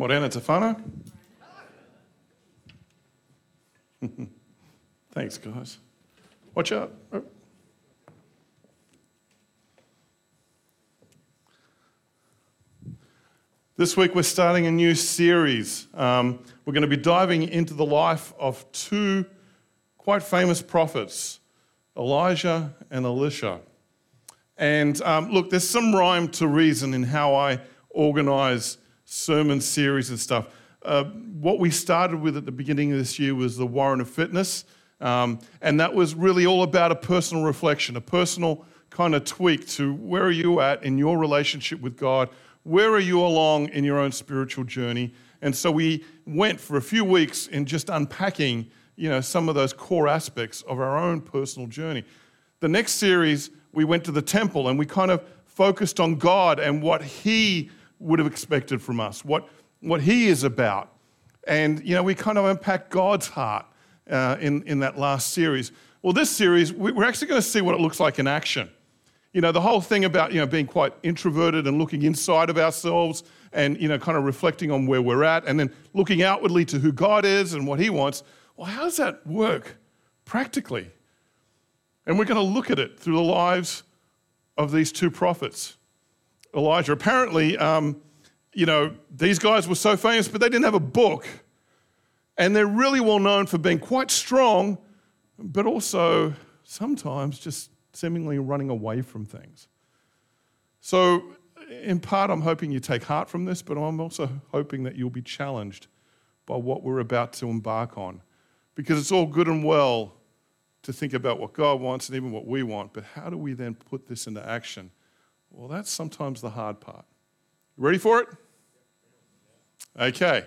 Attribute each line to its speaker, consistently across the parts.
Speaker 1: Morena Tefano. Thanks, guys. Watch out. This week we're starting a new series. Um, we're going to be diving into the life of two quite famous prophets, Elijah and Elisha. And um, look, there's some rhyme to reason in how I organize sermon series and stuff. Uh, what we started with at the beginning of this year was the Warren of Fitness. Um, and that was really all about a personal reflection, a personal kind of tweak to where are you at in your relationship with God? Where are you along in your own spiritual journey? And so we went for a few weeks in just unpacking, you know, some of those core aspects of our own personal journey. The next series, we went to the temple and we kind of focused on God and what He would have expected from us, what, what He is about. And, you know, we kind of unpack God's heart uh, in, in that last series. Well, this series, we're actually going to see what it looks like in action. You know, the whole thing about, you know, being quite introverted and looking inside of ourselves and, you know, kind of reflecting on where we're at and then looking outwardly to who God is and what He wants. Well, how does that work practically? And we're going to look at it through the lives of these two prophets. Elijah, apparently, um, you know, these guys were so famous, but they didn't have a book. And they're really well known for being quite strong, but also sometimes just seemingly running away from things. So, in part, I'm hoping you take heart from this, but I'm also hoping that you'll be challenged by what we're about to embark on. Because it's all good and well to think about what God wants and even what we want, but how do we then put this into action? Well, that's sometimes the hard part. ready for it? Okay.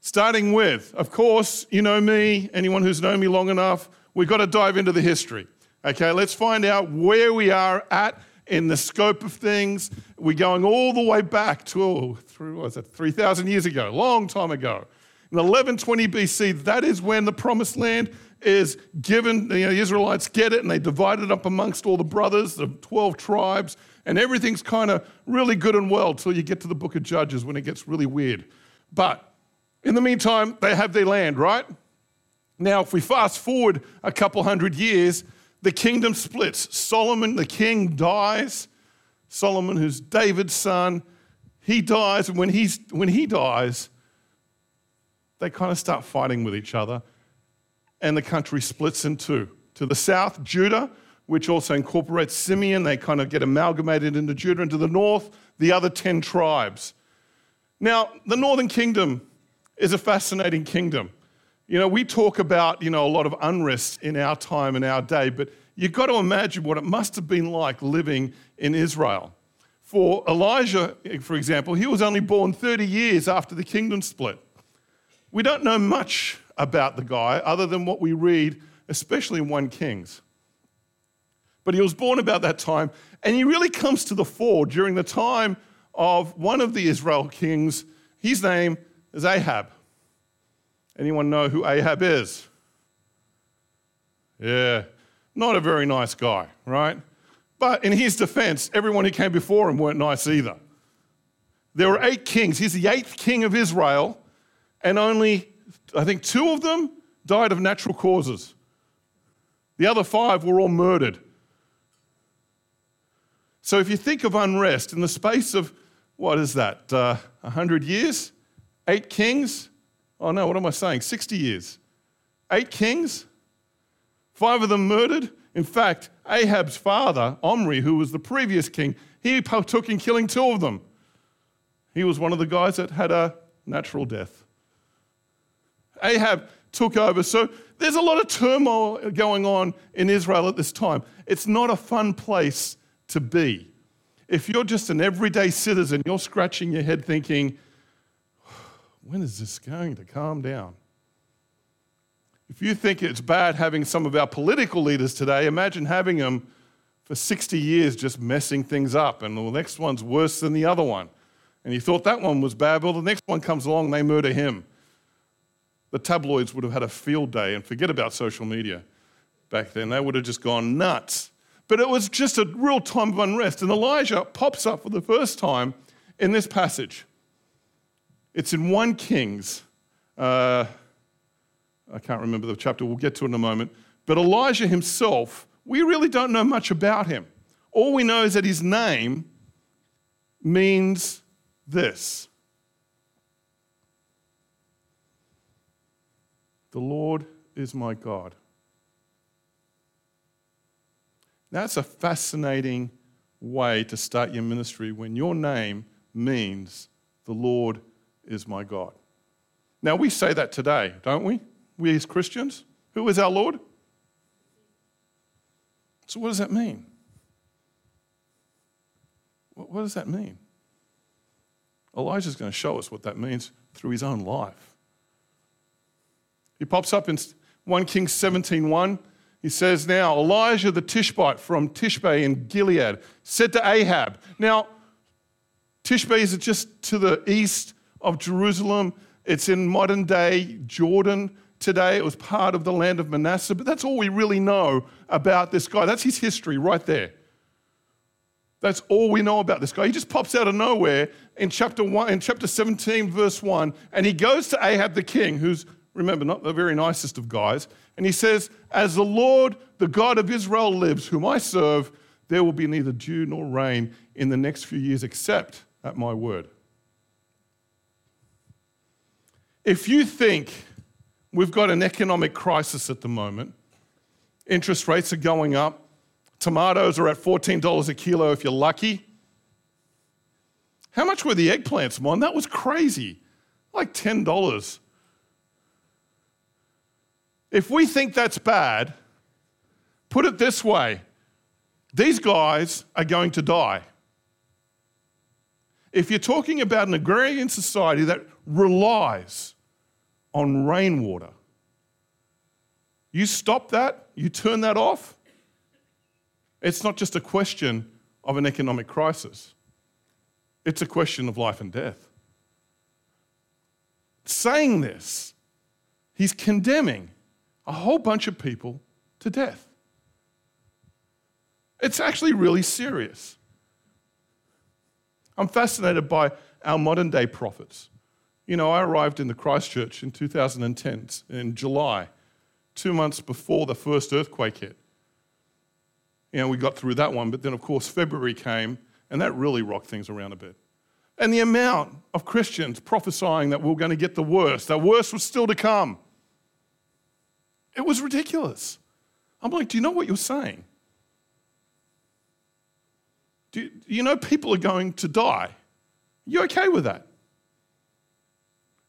Speaker 1: Starting with, of course, you know me, anyone who's known me long enough, we've got to dive into the history. Okay, let's find out where we are at in the scope of things. We're going all the way back to, oh, through, what was it, 3,000 years ago, long time ago. In 1120 BC, that is when the promised land is given. You know, the Israelites get it and they divide it up amongst all the brothers, the 12 tribes, and everything's kind of really good and well till you get to the book of Judges when it gets really weird. But in the meantime, they have their land, right? Now, if we fast forward a couple hundred years, the kingdom splits. Solomon, the king, dies. Solomon, who's David's son, he dies. And when, he's, when he dies, they kind of start fighting with each other. And the country splits in two. To the south, Judah, which also incorporates Simeon, they kind of get amalgamated into Judah. And to the north, the other 10 tribes. Now, the northern kingdom is a fascinating kingdom. You know, we talk about, you know, a lot of unrest in our time and our day, but you've got to imagine what it must have been like living in Israel. For Elijah, for example, he was only born 30 years after the kingdom split. We don't know much about the guy other than what we read, especially in 1 Kings. But he was born about that time, and he really comes to the fore during the time of one of the Israel kings. His name is Ahab. Anyone know who Ahab is? Yeah, not a very nice guy, right? But in his defense, everyone who came before him weren't nice either. There were eight kings. He's the eighth king of Israel, and only, I think, two of them died of natural causes. The other five were all murdered. So if you think of unrest in the space of, what is that, uh, 100 years? Eight kings, Oh no, what am I saying? 60 years. Eight kings, five of them murdered. In fact, Ahab's father, Omri, who was the previous king, he partook in killing two of them. He was one of the guys that had a natural death. Ahab took over. So there's a lot of turmoil going on in Israel at this time. It's not a fun place to be. If you're just an everyday citizen, you're scratching your head thinking, when is this going to calm down? If you think it's bad having some of our political leaders today, imagine having them for 60 years just messing things up, and the next one's worse than the other one. And you thought that one was bad, well, the next one comes along and they murder him. The tabloids would have had a field day, and forget about social media back then. They would have just gone nuts. But it was just a real time of unrest. And Elijah pops up for the first time in this passage It's in 1 Kings. Uh, I can't remember the chapter, we'll get to it in a moment. But Elijah himself, we really don't know much about him. All we know is that his name means this The Lord is my God. That's a fascinating way to start your ministry when your name means the Lord is my God. Now, we say that today, don't we? We as Christians. Who is our Lord? So, what does that mean? What does that mean? Elijah's going to show us what that means through his own life. He pops up in 1 Kings 17:1. He says, Now Elijah the Tishbite from Tishbe in Gilead said to Ahab, Now, Tishbe is just to the east of Jerusalem. It's in modern day Jordan today. It was part of the land of Manasseh, but that's all we really know about this guy. That's his history right there. That's all we know about this guy. He just pops out of nowhere in chapter one, in chapter 17, verse 1, and he goes to Ahab the king, who's, remember, not the very nicest of guys, and he says, As the Lord, the God of Israel, lives, whom I serve, there will be neither dew nor rain in the next few years except at my word. If you think we've got an economic crisis at the moment, interest rates are going up, Tomatoes are at $14 a kilo if you're lucky. How much were the eggplants, Mon? That was crazy. Like $10. If we think that's bad, put it this way these guys are going to die. If you're talking about an agrarian society that relies on rainwater, you stop that, you turn that off, it's not just a question of an economic crisis, it's a question of life and death. Saying this, he's condemning a whole bunch of people to death. It's actually really serious. I'm fascinated by our modern day prophets. You know, I arrived in the Christchurch in 2010, in July, two months before the first earthquake hit. You know, we got through that one, but then, of course, February came, and that really rocked things around a bit. And the amount of Christians prophesying that we we're going to get the worst, that worst was still to come. It was ridiculous. I'm like, do you know what you're saying? Do you, know people are going to die? You okay with that?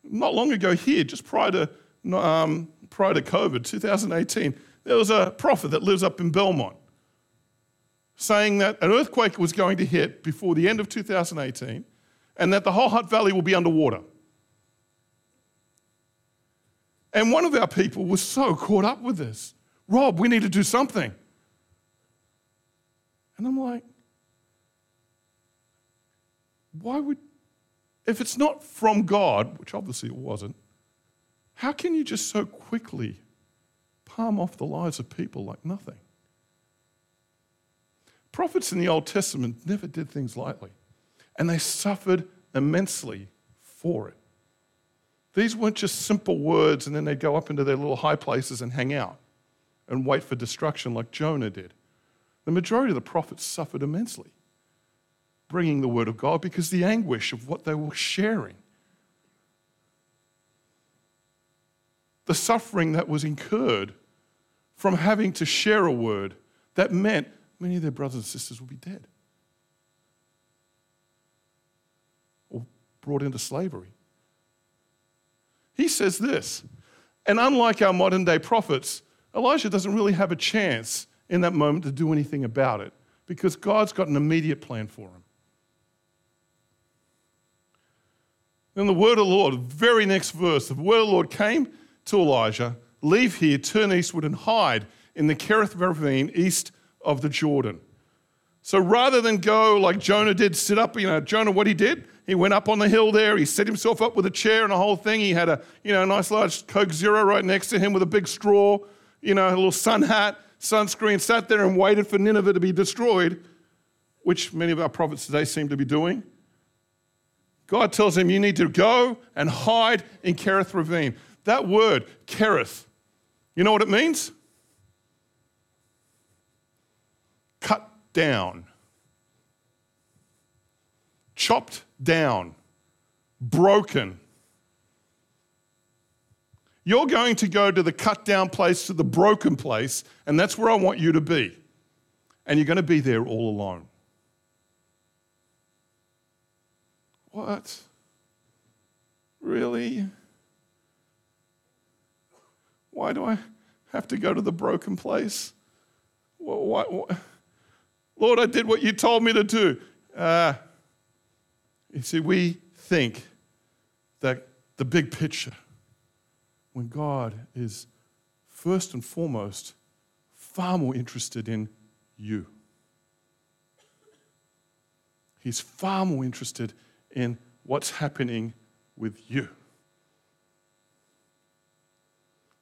Speaker 1: Not long ago here, just prior to, um, prior to COVID, 2018, there was a prophet that lives up in Belmont saying that an earthquake was going to hit before the end of 2018 and that the whole Hutt Valley will be underwater. And one of our people was so caught up with this. Rob, we need to do something. And I'm like, why would, if it's not from God, which obviously it wasn't, how can you just so quickly palm off the lives of people like nothing? Prophets in the Old Testament never did things lightly, and they suffered immensely for it. These weren't just simple words and then they'd go up into their little high places and hang out and wait for destruction like Jonah did. The majority of the prophets suffered immensely bringing the word of God because the anguish of what they were sharing. The suffering that was incurred from having to share a word that meant many of their brothers and sisters would be dead or brought into slavery. He says this, and unlike our modern day prophets, Elijah doesn't really have a chance in that moment to do anything about it because God's got an immediate plan for him. Then the word of the Lord, very next verse, the word of the Lord came to Elijah Leave here, turn eastward, and hide in the Kerith ravine east of the Jordan. So rather than go like Jonah did, sit up, you know, Jonah, what he did, he went up on the hill there, he set himself up with a chair and a whole thing. He had a, you know, a nice large Coke Zero right next to him with a big straw, you know, a little sun hat, sunscreen, sat there and waited for Nineveh to be destroyed, which many of our prophets today seem to be doing. God tells him, You need to go and hide in Kerith Ravine. That word, Kerith, you know what it means? Cut down, chopped down, broken. You're going to go to the cut down place, to the broken place, and that's where I want you to be. And you're going to be there all alone. What? Really? Why do I have to go to the broken place? Why, Lord, I did what you told me to do. Uh, you see, we think that the big picture, when God is first and foremost far more interested in you. He's far more interested in what's happening with you.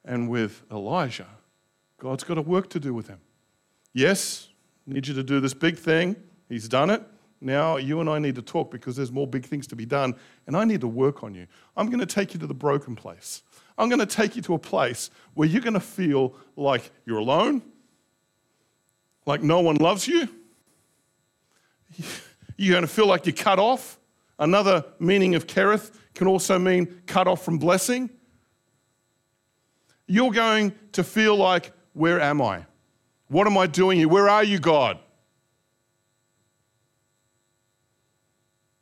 Speaker 1: And with Elijah, God's got a work to do with him. Yes, need you to do this big thing. He's done it. Now you and I need to talk because there's more big things to be done, and I need to work on you. I'm going to take you to the broken place. I'm going to take you to a place where you're going to feel like you're alone, like no one loves you. You're going to feel like you're cut off. Another meaning of kerith can also mean cut off from blessing. You're going to feel like, where am I? What am I doing here? Where are you, God?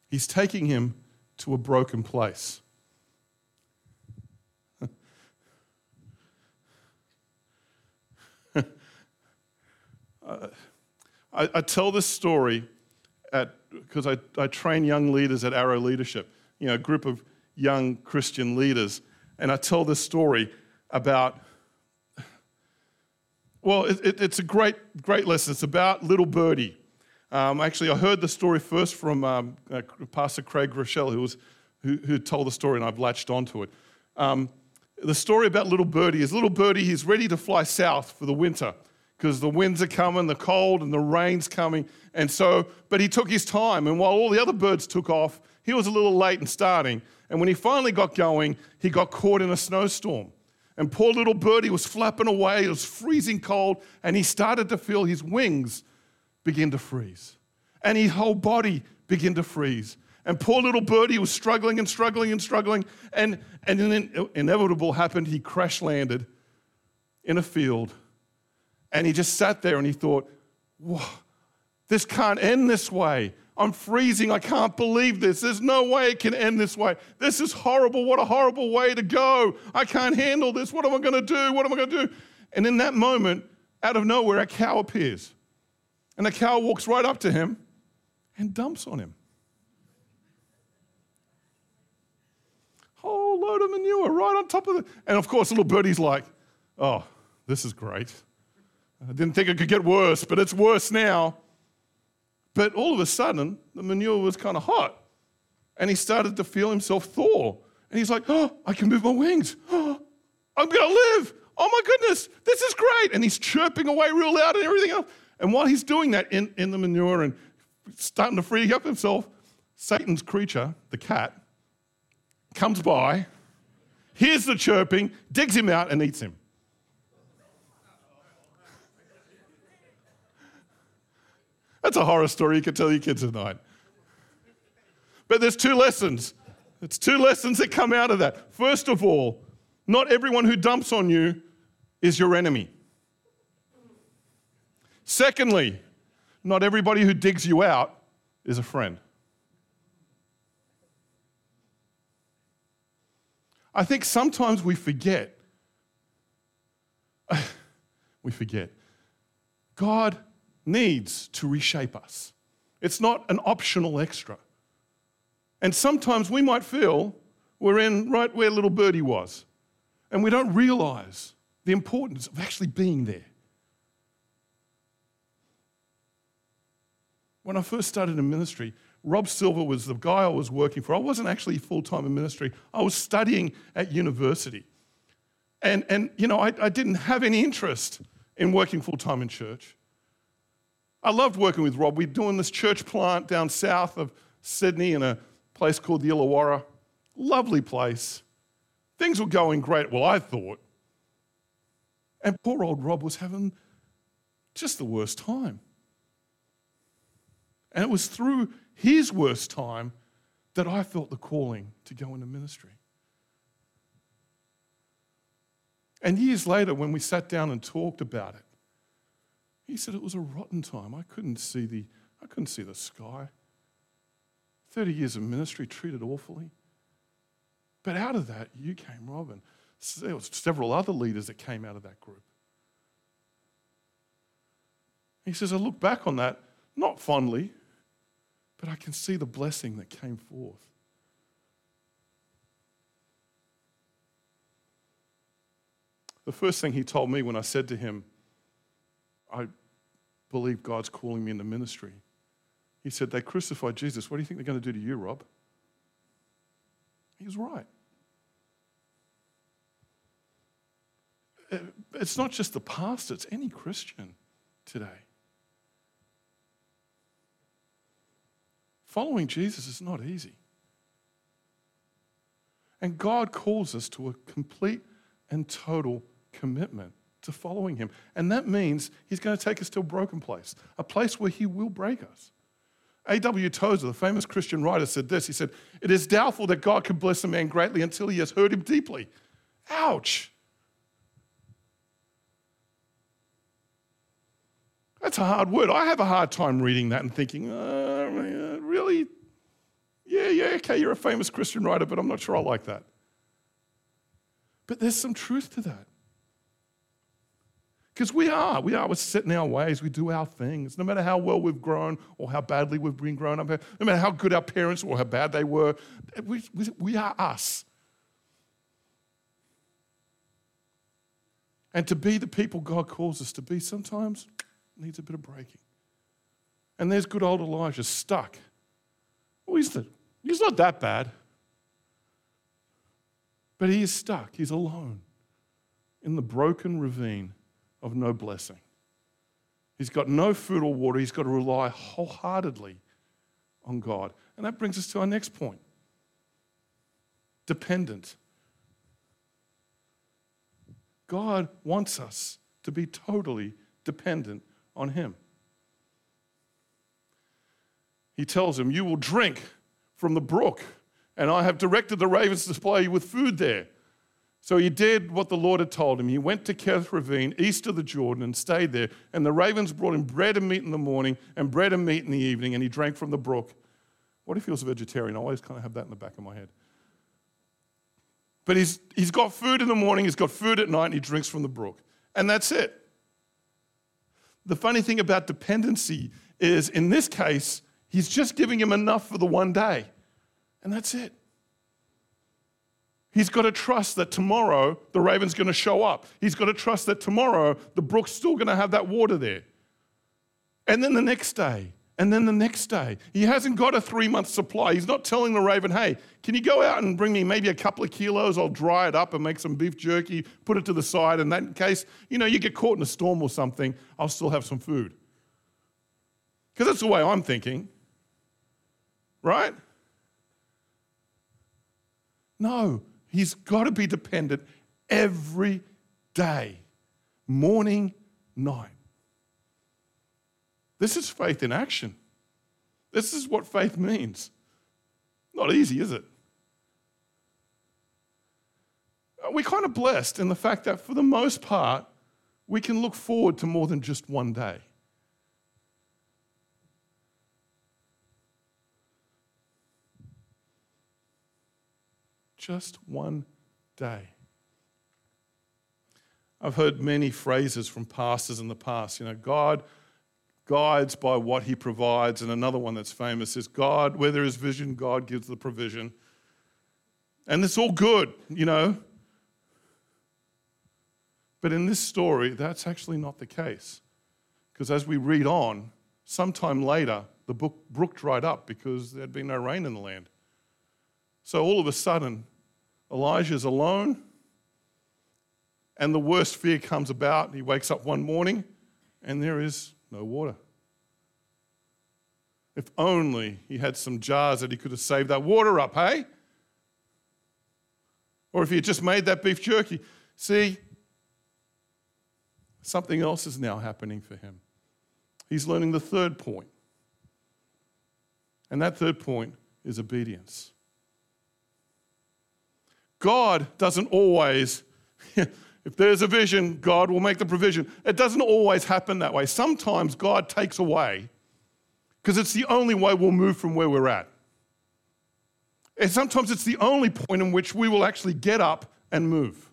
Speaker 1: He's taking him to a broken place. I, I, tell this story because I, I train young leaders at Arrow Leadership, you know, a group of young Christian leaders, and I tell this story about well, it, it, it's a great, great lesson. It's about little birdie. Um, actually, I heard the story first from um, uh, Pastor Craig Groeschel, who, was, who, who, told the story, and I've latched onto it. Um, the story about little birdie is little birdie, he's ready to fly south for the winter because the winds are coming, the cold and the rain's coming. And so, but he took his time. And while all the other birds took off, he was a little late in starting. And when he finally got going, he got caught in a snowstorm. And poor little birdie was flapping away. It was freezing cold, and he started to feel his wings begin to freeze, and his whole body begin to freeze. And poor little birdie was struggling and struggling and struggling, and, and then inevitable happened. He crash landed in a field, and he just sat there and he thought, Whoa, this can't end this way. I'm freezing. I can't believe this. There's no way it can end this way. This is horrible. What a horrible way to go. I can't handle this. What am I going to do? What am I going to do? And in that moment, out of nowhere, a cow appears. And the cow walks right up to him and dumps on him. Whole load of manure right on top of it. And of course, little birdie's like, oh, this is great. I didn't think it could get worse, but it's worse now. But all of a sudden, the manure was kind of hot. And he started to feel himself thaw. And he's like, oh, I can move my wings. Oh, I'm going to live. Oh my goodness, this is great. And he's chirping away real loud and everything else. And while he's doing that in, in the manure and starting to free up himself, Satan's creature, the cat, comes by, hears the chirping, digs him out, and eats him. That's a horror story you can tell your kids tonight. But there's two lessons. It's two lessons that come out of that. First of all, not everyone who dumps on you is your enemy. Secondly, not everybody who digs you out is a friend. I think sometimes we forget. we forget. God needs to reshape us. It's not an optional extra. And sometimes we might feel we're in right where little birdie was, and we don't realize the importance of actually being there. When I first started in ministry, Rob Silver was the guy I was working for. I wasn't actually full time in ministry, I was studying at university. And, and you know, I, I didn't have any interest in working full time in church. I loved working with Rob. We're doing this church plant down south of Sydney in a place called the Illawarra. Lovely place. Things were going great, well, I thought. And poor old Rob was having just the worst time. And it was through his worst time that I felt the calling to go into ministry. And years later, when we sat down and talked about it, he said it was a rotten time. I couldn't see the, I couldn't see the sky. 30 years of ministry treated awfully. But out of that, you came, Robin. There was several other leaders that came out of that group. He says, I look back on that, not fondly, but I can see the blessing that came forth. The first thing he told me when I said to him, I believe God's calling me into ministry, he said, They crucified Jesus. What do you think they're going to do to you, Rob? He was right. Eh, it's not just the pastor, it's any Christian today. Following Jesus is not easy. And God calls us to a complete and total commitment to following Him. And that means He's going to take us to a broken place, a place where He will break us. A.W. Tozer, the famous Christian writer, said this He said, It is doubtful that God can bless a man greatly until he has hurt him deeply. Ouch. That's a hard word. I have a hard time reading that and thinking, uh, really? Yeah, yeah, okay, you're a famous Christian writer, but I'm not sure I like that. But there's some truth to that. Because we are, we are, we're set in our ways, we do our things. No matter how well we've grown or how badly we've been grown up, no matter how good our parents or how bad they were, we, we, we are us. And to be the people God calls us to be sometimes needs a bit of breaking. And there's good old Elijah stuck. Well, he's, the, he's not that bad. But he is stuck. He's alone in the broken ravine of no blessing. He's got no food or water. He's got to rely wholeheartedly on God. And that brings us to our next point dependent. God wants us to be totally dependent on Him. He tells him, You will drink from the brook, and I have directed the ravens to supply you with food there. So he did what the Lord had told him. He went to Kerith Ravine, east of the Jordan, and stayed there. And the ravens brought him bread and meat in the morning, and bread and meat in the evening, and he drank from the brook. What if he was a vegetarian? I always kind of have that in the back of my head. But he's, he's got food in the morning, he's got food at night, and he drinks from the brook. And that's it. The funny thing about dependency is, in this case, he's just giving him enough for the one day. And that's it. He's got to trust that tomorrow the raven's going to show up. He's got to trust that tomorrow the brook's still going to have that water there. And then the next day, and then the next day. He hasn't got a three month supply. He's not telling the raven, hey, can you go out and bring me maybe a couple of kilos? I'll dry it up and make some beef jerky, put it to the side. And that in case, you know, you get caught in a storm or something, I'll still have some food. Because that's the way I'm thinking. Right? No, he's got to be dependent every day, morning, night. This is faith in action. This is what faith means. Not easy, is it? Uh, we're kind of blessed in the fact that for the most part, we can look forward to more than just one day. Just one day. I've heard many phrases from pastors in the past. You know, God guides by what he provides. And another one that's famous is God, where there is vision, God gives the provision. And it's all good, you know. But in this story, that's actually not the case. Because as we read on, sometime later, the book, brook dried up because there had been no rain in the land. So all of a sudden, Elijah's alone, and the worst fear comes about. He wakes up one morning, and there is no water. If only he had some jars that he could have saved that water up, hey? Or if he had just made that beef jerky. See, something else is now happening for him. He's learning the third point. And that third point is obedience. God doesn't always, if there's a vision, God will make the provision. It doesn't always happen that way. Sometimes God takes away because it's the only way we'll move from where we're at. And sometimes it's the only point in which we will actually get up and move.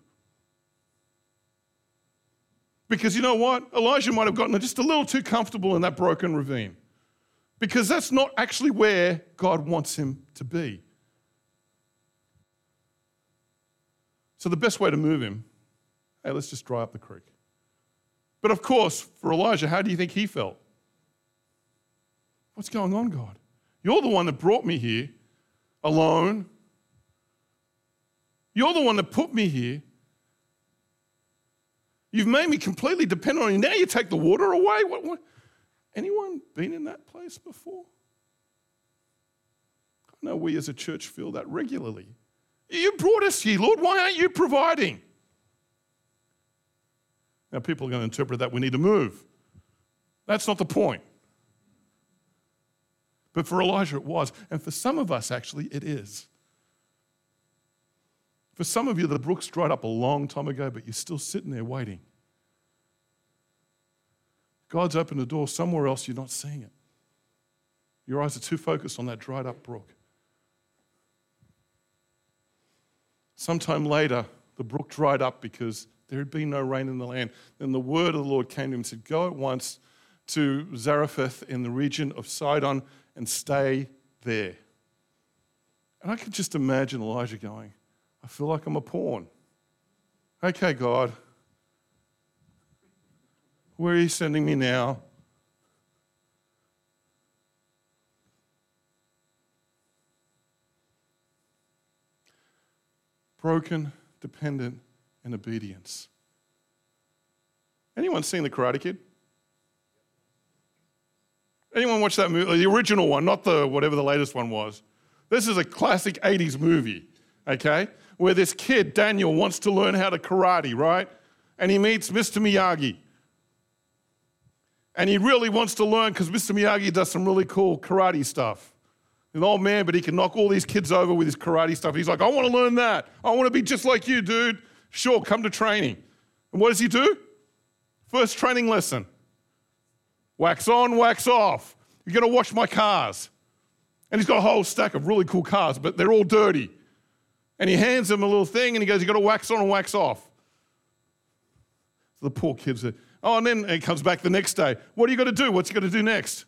Speaker 1: Because you know what? Elijah might have gotten just a little too comfortable in that broken ravine. Because that's not actually where God wants him to be. So the best way to move him, hey, let's just dry up the creek. But of course, for Elijah, how do you think he felt? What's going on, God? You're the one that brought me here alone. You're the one that put me here. You've made me completely dependent on you. Now you take the water away. What, what? Anyone been in that place before? I know we as a church feel that regularly. You brought us here, Lord. Why aren't you providing? Now, people are going to interpret that we need to move. That's not the point. But for Elijah, it was. And for some of us, actually, it is. For some of you, the brook's dried up a long time ago, but you're still sitting there waiting. God's opened the door somewhere else, you're not seeing it. Your eyes are too focused on that dried up brook. Sometime later, the brook dried up because there had been no rain in the land. Then the word of the Lord came to him and said, Go at once to Zarephath in the region of Sidon and stay there. And I could just imagine Elijah going, I feel like I'm a pawn. Okay, God, where are you sending me now? broken, dependent, and obedience. Anyone seen The Karate Kid? Anyone watch that movie? The original one, not the whatever the latest one was. This is a classic 80s movie, okay? Where this kid, Daniel, wants to learn how to karate, right? And he meets Mr. Miyagi. And he really wants to learn because Mr. Miyagi does some really cool karate stuff an old man, but he can knock all these kids over with his karate stuff. He's like, I want to learn that. I want to be just like you, dude. Sure, come to training. And what does he do? First training lesson wax on, wax off. You're going to wash my cars. And he's got a whole stack of really cool cars, but they're all dirty. And he hands him a little thing and he goes, You've got to wax on and wax off. So the poor kids said, Oh, and then he comes back the next day. What are you going to do? What's he going to do next?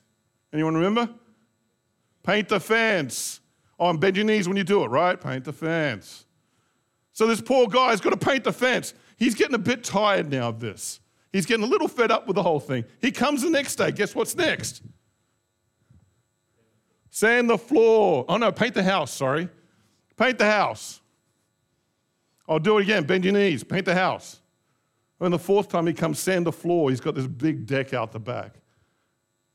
Speaker 1: Anyone remember? Paint the fence. Oh, and bend your knees when you do it, right? Paint the fence. So this poor guy's got to paint the fence. He's getting a bit tired now of this. He's getting a little fed up with the whole thing. He comes the next day. Guess what's next? Sand the floor. Oh, no, paint the house, sorry. Paint the house. I'll do it again. Bend your knees. Paint the house. And the fourth time he comes, sand the floor. He's got this big deck out the back.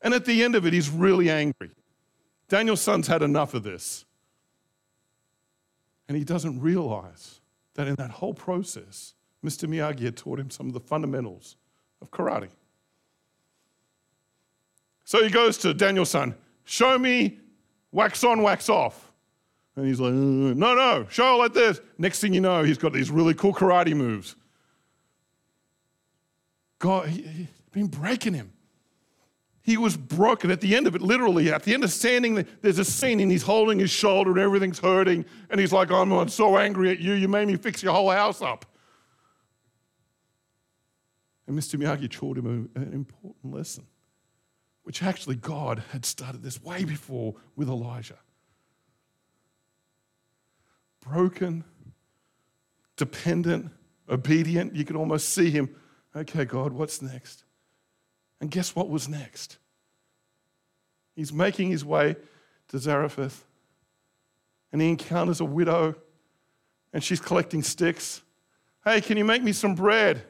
Speaker 1: And at the end of it, he's really angry. Daniel-san's had enough of this. And he doesn't realize that in that whole process, Mr. Miyagi had taught him some of the fundamentals of karate. So he goes to Daniel-san, show me wax on, wax off. And he's like, uh, no, no, show like this. Next thing you know, he's got these really cool karate moves. God, he, he's been breaking him. He was broken at the end of it, literally. At the end of standing, there's a scene and he's holding his shoulder and everything's hurting. And he's like, I'm so angry at you. You made me fix your whole house up. And Mr. Miyagi taught him an important lesson, which actually God had started this way before with Elijah. Broken, dependent, obedient. You could almost see him. Okay, God, what's next? And guess what was next? He's making his way to Zarephath and he encounters a widow and she's collecting sticks. Hey, can you make me some bread?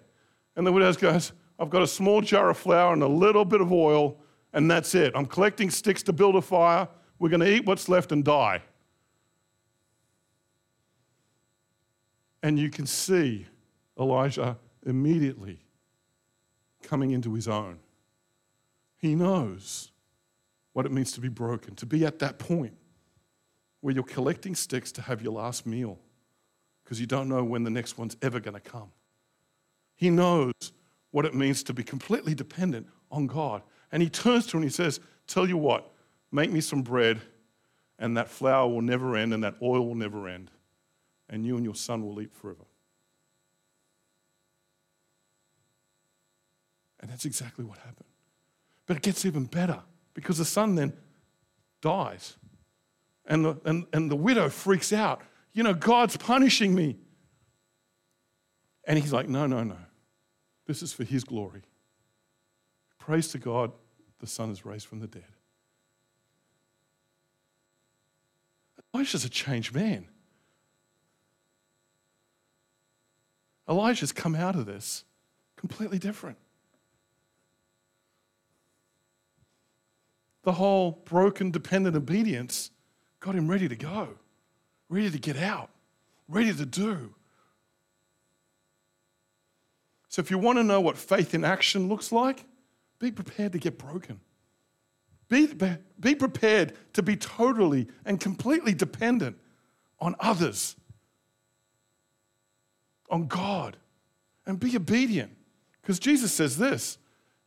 Speaker 1: And the widow goes, I've got a small jar of flour and a little bit of oil and that's it. I'm collecting sticks to build a fire. We're going to eat what's left and die. And you can see Elijah immediately coming into his own. He knows what it means to be broken, to be at that point where you're collecting sticks to have your last meal because you don't know when the next one's ever going to come. He knows what it means to be completely dependent on God. And he turns to him and he says, Tell you what, make me some bread, and that flour will never end, and that oil will never end, and you and your son will eat forever. And that's exactly what happened. But it gets even better because the son then dies. And the, and, and the widow freaks out. You know, God's punishing me. And he's like, No, no, no. This is for his glory. Praise to God, the son is raised from the dead. Elijah's a changed man. Elijah's come out of this completely different. The whole broken, dependent obedience got him ready to go, ready to get out, ready to do. So, if you want to know what faith in action looks like, be prepared to get broken. Be, be prepared to be totally and completely dependent on others, on God, and be obedient. Because Jesus says this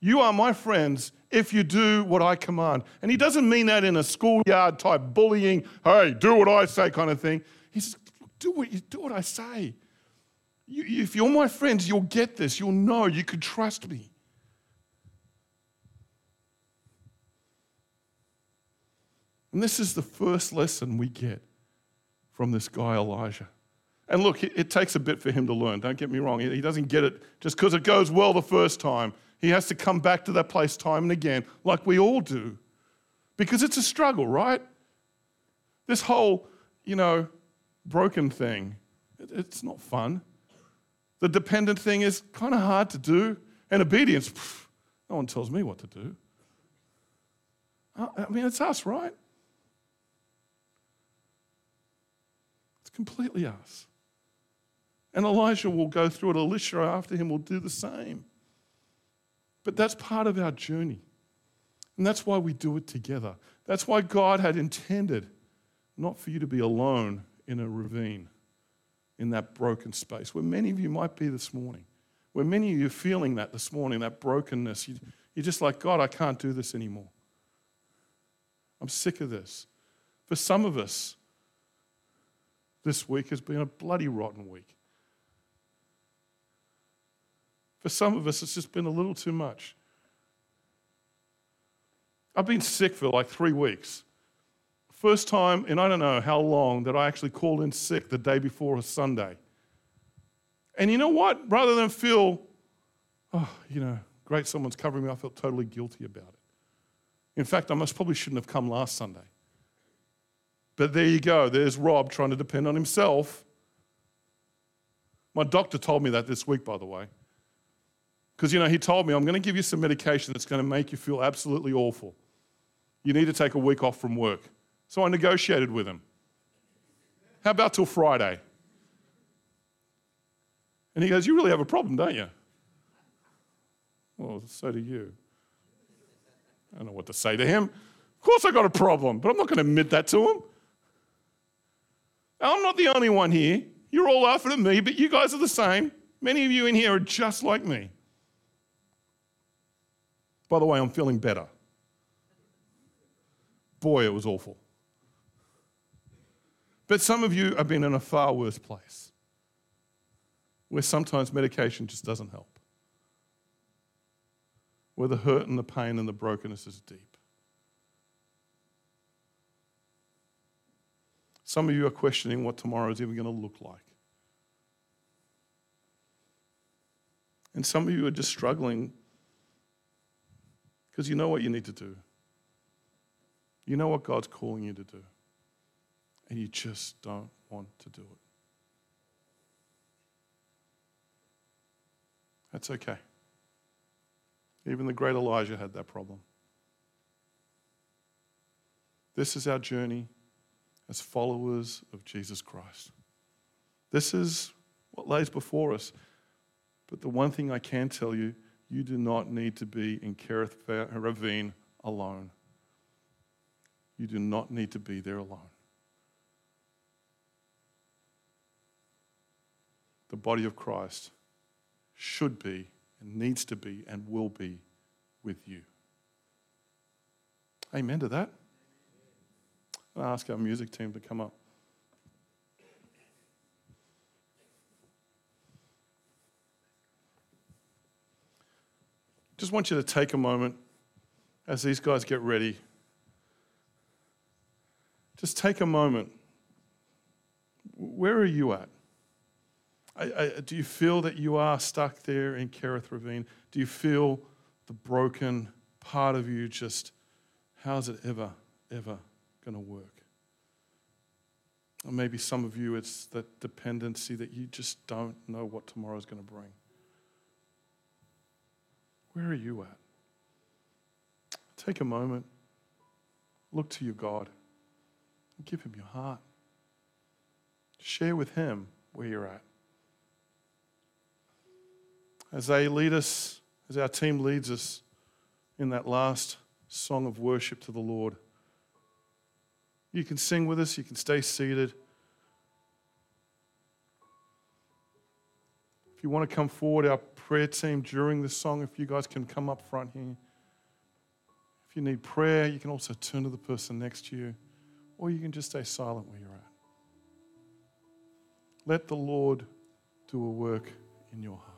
Speaker 1: You are my friends if you do what I command. And he doesn't mean that in a schoolyard type bullying, hey, do what I say kind of thing. He says, do what, you, do what I say. You, if you're my friends, you'll get this. You'll know. You can trust me. And this is the first lesson we get from this guy, Elijah. And look, it, takes a bit for him to learn. Don't get me wrong. He doesn't get it just because it goes well the first time. He has to come back to that place time and again, like we all do, because it's a struggle, right? This whole, you know, broken thing, it's not fun. The dependent thing is kind of hard to do. And obedience, pff, no one tells me what to do. I mean, it's us, right? It's completely us. And Elijah will go through it. Elisha after him will do the same. But that's part of our journey. And that's why we do it together. That's why God had intended not for you to be alone in a ravine, in that broken space, where many of you might be this morning, where many of you are feeling that this morning, that brokenness. You, you're just like, God, I can't do this anymore. I'm sick of this. For some of us, this week has been a bloody rotten week. For some of us, it's just been a little too much. I've been sick for like three weeks. First time in I don't know how long that I actually called in sick the day before a Sunday. And you know what? Rather than feel, oh, you know, great, someone's covering me, I felt totally guilty about it. In fact, I most probably shouldn't have come last Sunday. But there you go. There's Rob trying to depend on himself. My doctor told me that this week, by the way. Because, you know, he told me, I'm going to give you some medication that's going to make you feel absolutely awful. You need to take a week off from work. So I negotiated with him. How about till Friday? And he goes, You really have a problem, don't you? Well, so do you. I don't know what to say to him. Of course, I got a problem, but I'm not going to admit that to him. I'm not the only one here. You're all laughing at me, but you guys are the same. Many of you in here are just like me. By the way, I'm feeling better. Boy, it was awful. But some of you have been in a far worse place where sometimes medication just doesn't help, where the hurt and the pain and the brokenness is deep. Some of you are questioning what tomorrow is even going to look like. And some of you are just struggling because you know what you need to do. You know what God's calling you to do. And you just don't want to do it. That's okay. Even the great Elijah had that problem. This is our journey as followers of Jesus Christ. This is what lays before us. But the one thing I can tell you, you do not need to be in Kerith Ravine alone. You do not need to be there alone. The body of Christ should be and needs to be and will be with you. Amen to that. I'll ask our music team to come up. Just want you to take a moment as these guys get ready. Just take a moment. Where are you at? I, I, do you feel that you are stuck there in Kerith Ravine? Do you feel the broken part of you just, how's it ever, ever going to work? Or maybe some of you, it's that dependency that you just don't know what tomorrow's going to bring. Where are you at? Take a moment, look to your God, and give Him your heart. Share with Him where you're at. As they lead us, as our team leads us in that last song of worship to the Lord, you can sing with us, you can stay seated. You want to come forward, our prayer team during the song, if you guys can come up front here. If you need prayer, you can also turn to the person next to you, or you can just stay silent where you're at. Let the Lord do a work in your heart.